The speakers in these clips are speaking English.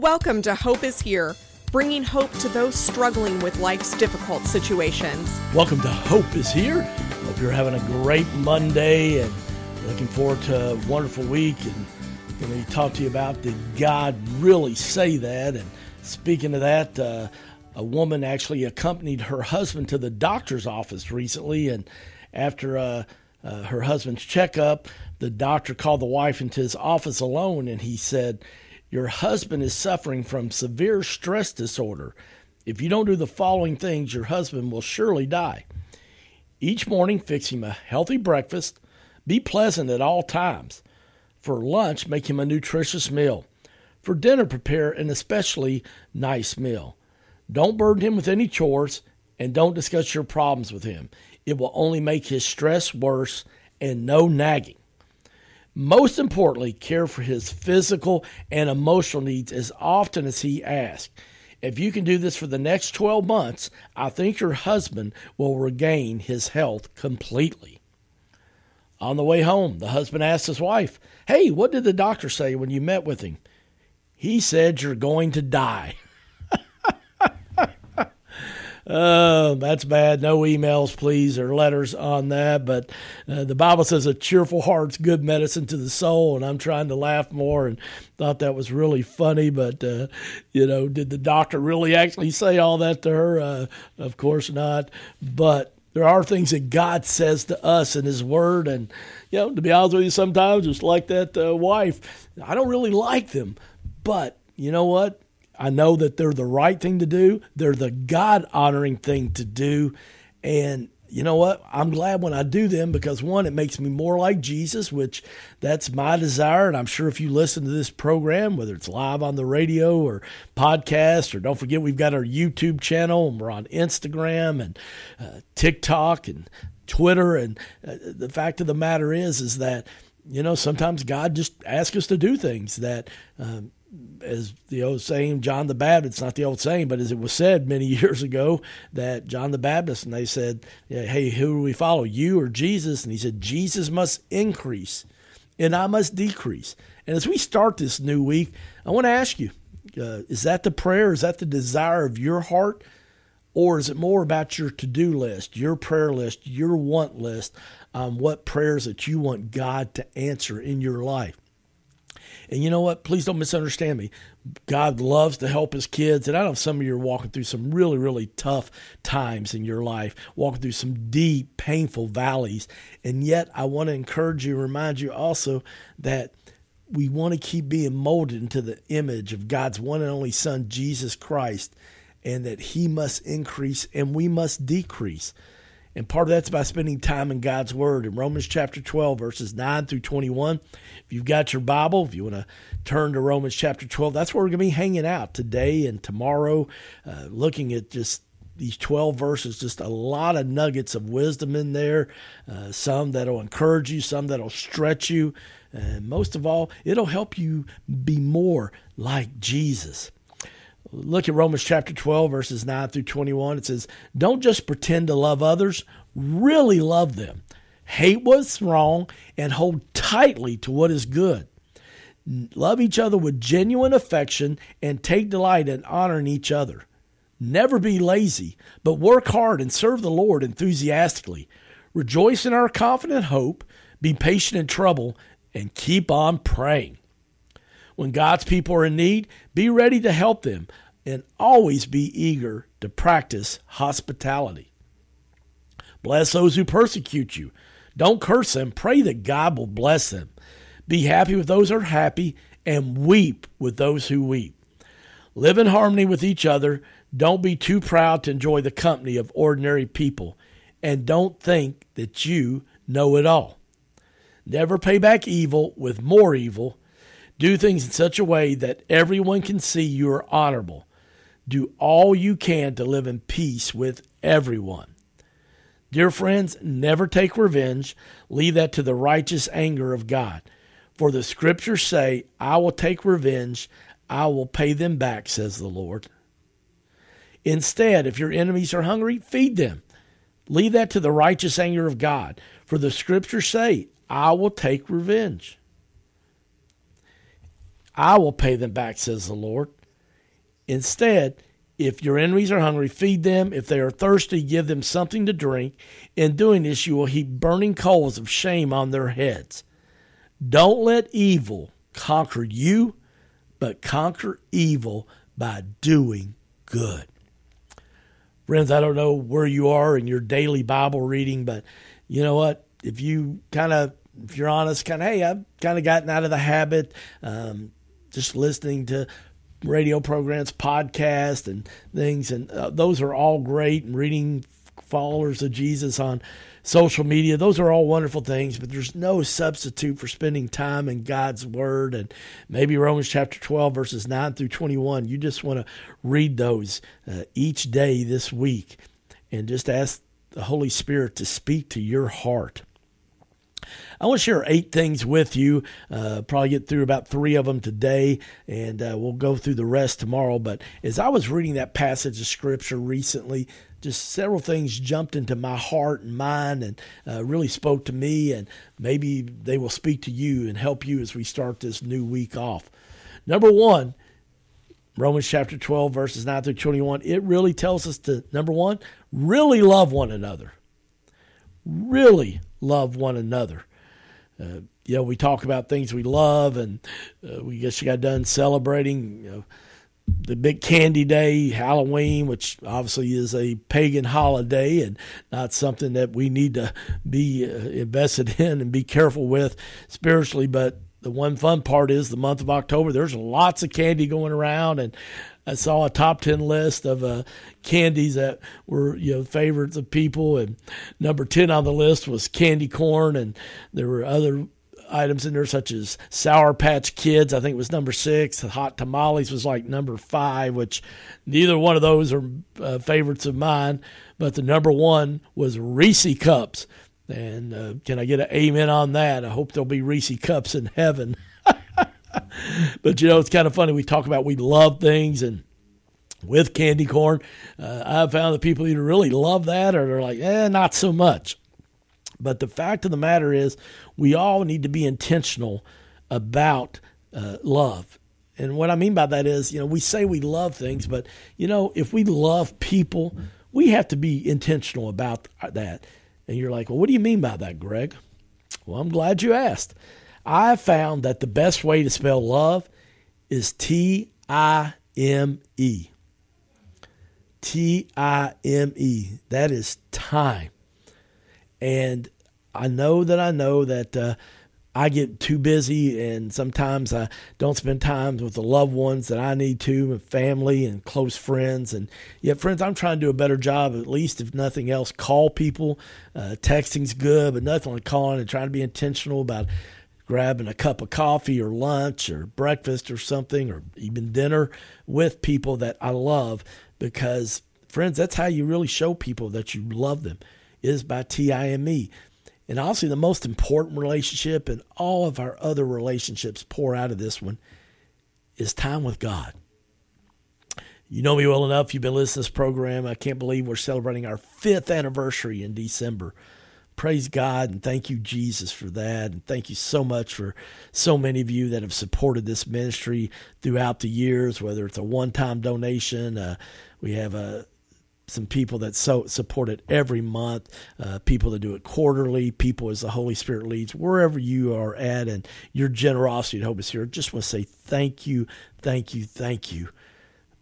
Welcome to Hope is Here, bringing hope to those struggling with life's difficult situations. Welcome to Hope is Here. Hope you're having a great Monday and looking forward to a wonderful week. And going to talk to you about did God really say that? And speaking of that, uh, a woman actually accompanied her husband to the doctor's office recently, and after uh, uh, her husband's checkup, the doctor called the wife into his office alone, and he said your husband is suffering from severe stress disorder. If you don't do the following things, your husband will surely die. Each morning, fix him a healthy breakfast. Be pleasant at all times. For lunch, make him a nutritious meal. For dinner, prepare an especially nice meal. Don't burden him with any chores and don't discuss your problems with him. It will only make his stress worse and no nagging. Most importantly, care for his physical and emotional needs as often as he asks. If you can do this for the next 12 months, I think your husband will regain his health completely. On the way home, the husband asked his wife, Hey, what did the doctor say when you met with him? He said you're going to die. Oh, that's bad. No emails, please, or letters on that. But uh, the Bible says a cheerful heart's good medicine to the soul, and I'm trying to laugh more and thought that was really funny. But, uh, you know, did the doctor really actually say all that to her? Uh, of course not. But there are things that God says to us in His Word. And, you know, to be honest with you, sometimes just like that uh, wife, I don't really like them. But you know what? I know that they're the right thing to do. They're the God honoring thing to do. And you know what? I'm glad when I do them because one, it makes me more like Jesus, which that's my desire. And I'm sure if you listen to this program, whether it's live on the radio or podcast, or don't forget we've got our YouTube channel and we're on Instagram and uh, TikTok and Twitter. And uh, the fact of the matter is, is that you know sometimes God just asks us to do things that. Um, as the old saying, John the Baptist, not the old saying, but as it was said many years ago, that John the Baptist, and they said, Hey, who do we follow, you or Jesus? And he said, Jesus must increase and I must decrease. And as we start this new week, I want to ask you, uh, is that the prayer? Is that the desire of your heart? Or is it more about your to do list, your prayer list, your want list, um, what prayers that you want God to answer in your life? And you know what? Please don't misunderstand me. God loves to help his kids. And I know some of you are walking through some really, really tough times in your life, walking through some deep, painful valleys. And yet, I want to encourage you, remind you also that we want to keep being molded into the image of God's one and only Son, Jesus Christ, and that he must increase and we must decrease. And part of that's by spending time in God's Word. In Romans chapter 12, verses 9 through 21. If you've got your Bible, if you want to turn to Romans chapter 12, that's where we're going to be hanging out today and tomorrow, uh, looking at just these 12 verses, just a lot of nuggets of wisdom in there. Uh, some that'll encourage you, some that'll stretch you. And most of all, it'll help you be more like Jesus look at Romans chapter 12, verses 9 through 21. It says, Don't just pretend to love others, really love them. Hate what's wrong and hold tightly to what is good. Love each other with genuine affection and take delight in honoring each other. Never be lazy, but work hard and serve the Lord enthusiastically. Rejoice in our confident hope, be patient in trouble, and keep on praying. When God's people are in need, be ready to help them and always be eager to practice hospitality. Bless those who persecute you. Don't curse them. Pray that God will bless them. Be happy with those who are happy and weep with those who weep. Live in harmony with each other. Don't be too proud to enjoy the company of ordinary people. And don't think that you know it all. Never pay back evil with more evil. Do things in such a way that everyone can see you are honorable. Do all you can to live in peace with everyone. Dear friends, never take revenge. Leave that to the righteous anger of God. For the scriptures say, I will take revenge, I will pay them back, says the Lord. Instead, if your enemies are hungry, feed them. Leave that to the righteous anger of God. For the scriptures say, I will take revenge. I will pay them back, says the Lord. Instead, if your enemies are hungry, feed them. If they are thirsty, give them something to drink. In doing this, you will heap burning coals of shame on their heads. Don't let evil conquer you, but conquer evil by doing good. Friends, I don't know where you are in your daily Bible reading, but you know what? If you kind of, if you're honest, kind of, hey, I've kind of gotten out of the habit, um, just listening to radio programs, podcasts, and things, and uh, those are all great. And reading followers of Jesus on social media, those are all wonderful things. But there's no substitute for spending time in God's Word, and maybe Romans chapter 12 verses 9 through 21. You just want to read those uh, each day this week, and just ask the Holy Spirit to speak to your heart. I want to share eight things with you. Uh, probably get through about three of them today, and uh, we'll go through the rest tomorrow. But as I was reading that passage of scripture recently, just several things jumped into my heart and mind and uh, really spoke to me, and maybe they will speak to you and help you as we start this new week off. Number one, Romans chapter 12, verses 9 through 21, it really tells us to, number one, really love one another. Really love one another. Uh, you know, we talk about things we love, and uh, we just got done celebrating you know, the big candy day, Halloween, which obviously is a pagan holiday and not something that we need to be uh, invested in and be careful with spiritually. But the one fun part is the month of October, there's lots of candy going around, and I saw a top 10 list of uh, candies that were, you know, favorites of people. And number 10 on the list was candy corn. And there were other items in there, such as Sour Patch Kids. I think was number six. Hot Tamales was like number five, which neither one of those are uh, favorites of mine. But the number one was Reese Cups. And uh, can I get an amen on that? I hope there'll be Reese Cups in heaven. but you know, it's kind of funny. We talk about we love things and with candy corn, uh, I've found that people either really love that or they're like, eh, not so much. But the fact of the matter is, we all need to be intentional about uh, love. And what I mean by that is, you know, we say we love things, but, you know, if we love people, we have to be intentional about that. And you're like, well, what do you mean by that, Greg? Well, I'm glad you asked. I found that the best way to spell love is T I M E. T I M E. That is time. And I know that I know that uh, I get too busy and sometimes I don't spend time with the loved ones that I need to, and family and close friends. And yet, friends, I'm trying to do a better job, at least if nothing else, call people. Uh, texting's good, but nothing like calling and trying to be intentional about grabbing a cup of coffee or lunch or breakfast or something or even dinner with people that I love because friends that's how you really show people that you love them is by TIME. And honestly the most important relationship and all of our other relationships pour out of this one is time with God. You know me well enough. You've been listening to this program. I can't believe we're celebrating our fifth anniversary in December praise God and thank you, Jesus, for that. And thank you so much for so many of you that have supported this ministry throughout the years, whether it's a one time donation. Uh, we have uh, some people that so support it every month, uh, people that do it quarterly, people as the Holy Spirit leads, wherever you are at, and your generosity and hope is here. Just want to say thank you, thank you, thank you.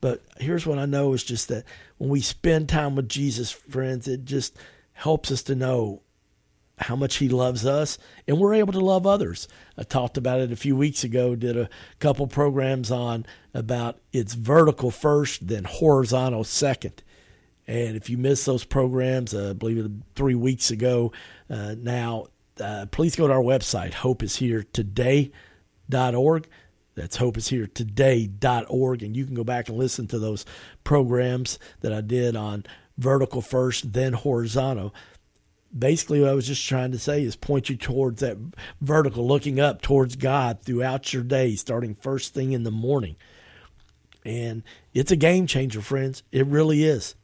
But here's what I know is just that when we spend time with Jesus, friends, it just helps us to know how much he loves us and we're able to love others. I talked about it a few weeks ago, did a couple programs on about it's vertical first, then horizontal second. And if you missed those programs, uh, I believe it three weeks ago uh, now, uh, please go to our website, hopeisheretoday.org. That's hopeisheretoday.org. And you can go back and listen to those programs that I did on vertical first, then horizontal basically what I was just trying to say is point you towards that vertical, looking up towards God throughout your day, starting first thing in the morning. And it's a game changer, friends. It really is.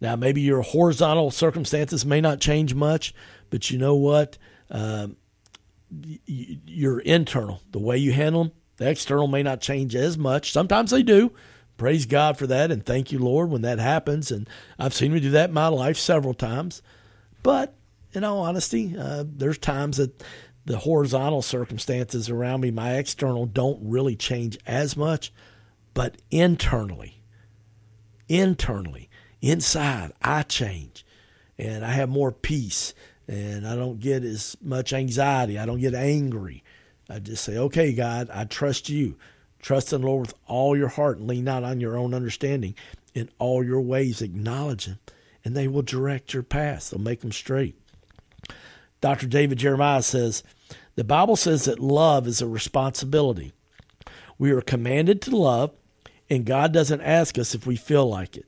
Now, maybe your horizontal circumstances may not change much, but you know what? Um, your internal, the way you handle them, the external may not change as much. Sometimes they do, praise God for that and thank you, Lord, when that happens. And I've seen me do that in my life several times. But in all honesty, uh, there's times that the horizontal circumstances around me, my external, don't really change as much. But internally, internally, inside, I change and I have more peace and I don't get as much anxiety. I don't get angry. I just say, okay, God, I trust you. Trust in the Lord with all your heart and lean not on your own understanding. In all your ways, acknowledge Him, and they will direct your path. They'll make them straight. Dr. David Jeremiah says, The Bible says that love is a responsibility. We are commanded to love, and God doesn't ask us if we feel like it.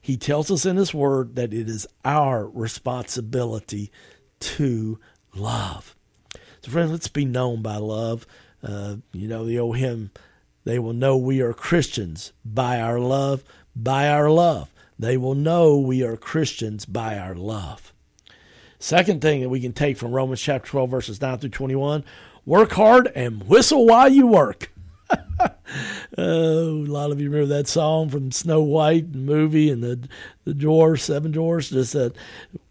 He tells us in His Word that it is our responsibility to love. So, friends, let's be known by love. Uh, you know, the old hymn, they will know we are Christians by our love, by our love. They will know we are Christians by our love. Second thing that we can take from Romans chapter 12, verses 9 through 21 work hard and whistle while you work. oh, a lot of you remember that song from Snow White movie and the the dwarfs, seven dwarfs. Just that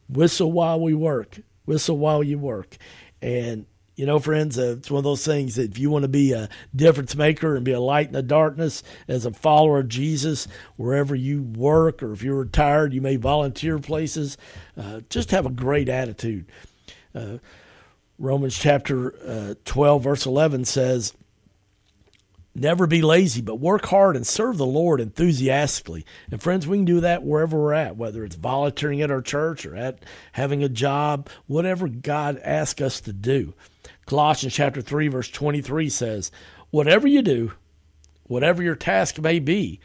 whistle while we work, whistle while you work, and you know, friends, uh, it's one of those things that if you want to be a difference maker and be a light in the darkness as a follower of Jesus, wherever you work or if you're retired, you may volunteer places. Uh, just have a great attitude. Uh, Romans chapter uh, 12, verse 11 says, Never be lazy, but work hard and serve the Lord enthusiastically. And friends, we can do that wherever we're at, whether it's volunteering at our church or at having a job, whatever God asks us to do. Colossians chapter 3 verse 23 says, "Whatever you do, whatever your task may be,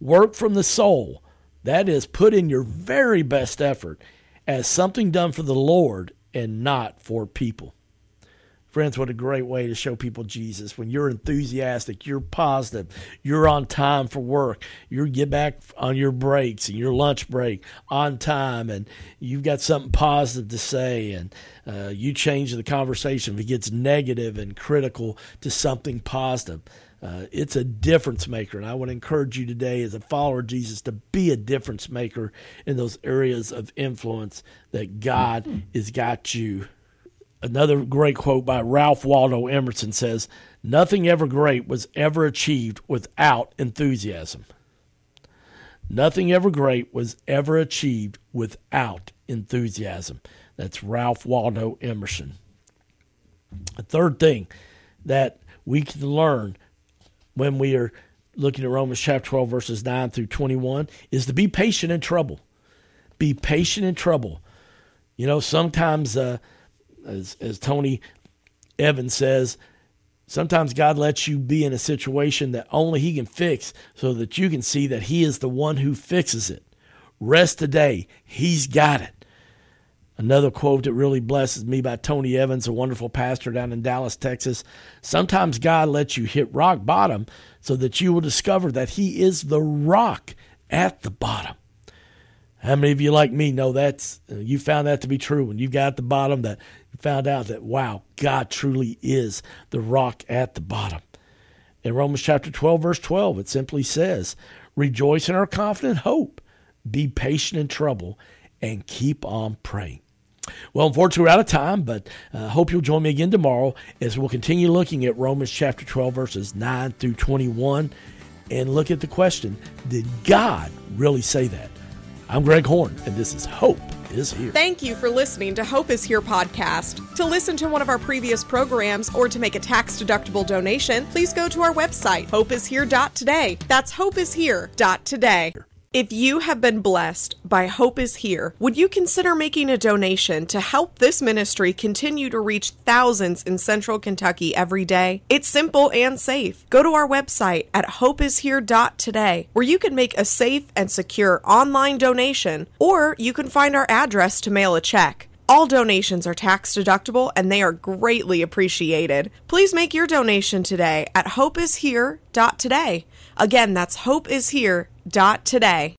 work from the soul. That is put in your very best effort as something done for the Lord and not for people." Friends, what a great way to show people Jesus. When you're enthusiastic, you're positive, you're on time for work, you get back on your breaks and your lunch break on time, and you've got something positive to say, and uh, you change the conversation if it gets negative and critical to something positive. Uh, it's a difference maker, and I would encourage you today, as a follower of Jesus, to be a difference maker in those areas of influence that God has got you Another great quote by Ralph Waldo Emerson says, Nothing ever great was ever achieved without enthusiasm. Nothing ever great was ever achieved without enthusiasm. That's Ralph Waldo Emerson. A third thing that we can learn when we are looking at Romans chapter 12, verses 9 through 21, is to be patient in trouble. Be patient in trouble. You know, sometimes uh, as, as Tony Evans says, sometimes God lets you be in a situation that only He can fix so that you can see that He is the one who fixes it. Rest today, He's got it. Another quote that really blesses me by Tony Evans, a wonderful pastor down in Dallas, Texas. Sometimes God lets you hit rock bottom so that you will discover that He is the rock at the bottom. How many of you, like me, know that's you found that to be true when you got at the bottom that you found out that, wow, God truly is the rock at the bottom. In Romans chapter 12, verse 12, it simply says, Rejoice in our confident hope, be patient in trouble, and keep on praying. Well, unfortunately, we're out of time, but I uh, hope you'll join me again tomorrow as we'll continue looking at Romans chapter 12, verses 9 through 21, and look at the question Did God really say that? I'm Greg Horn, and this is Hope is here. Thank you for listening to Hope is Here podcast. To listen to one of our previous programs or to make a tax deductible donation, please go to our website, hopeishere.today. That's hopeishere.today. If you have been blessed by Hope is Here, would you consider making a donation to help this ministry continue to reach thousands in central Kentucky every day? It's simple and safe. Go to our website at hopeishere.today where you can make a safe and secure online donation, or you can find our address to mail a check. All donations are tax deductible and they are greatly appreciated. Please make your donation today at hopeishere.today. Again, that's hopeishere.today.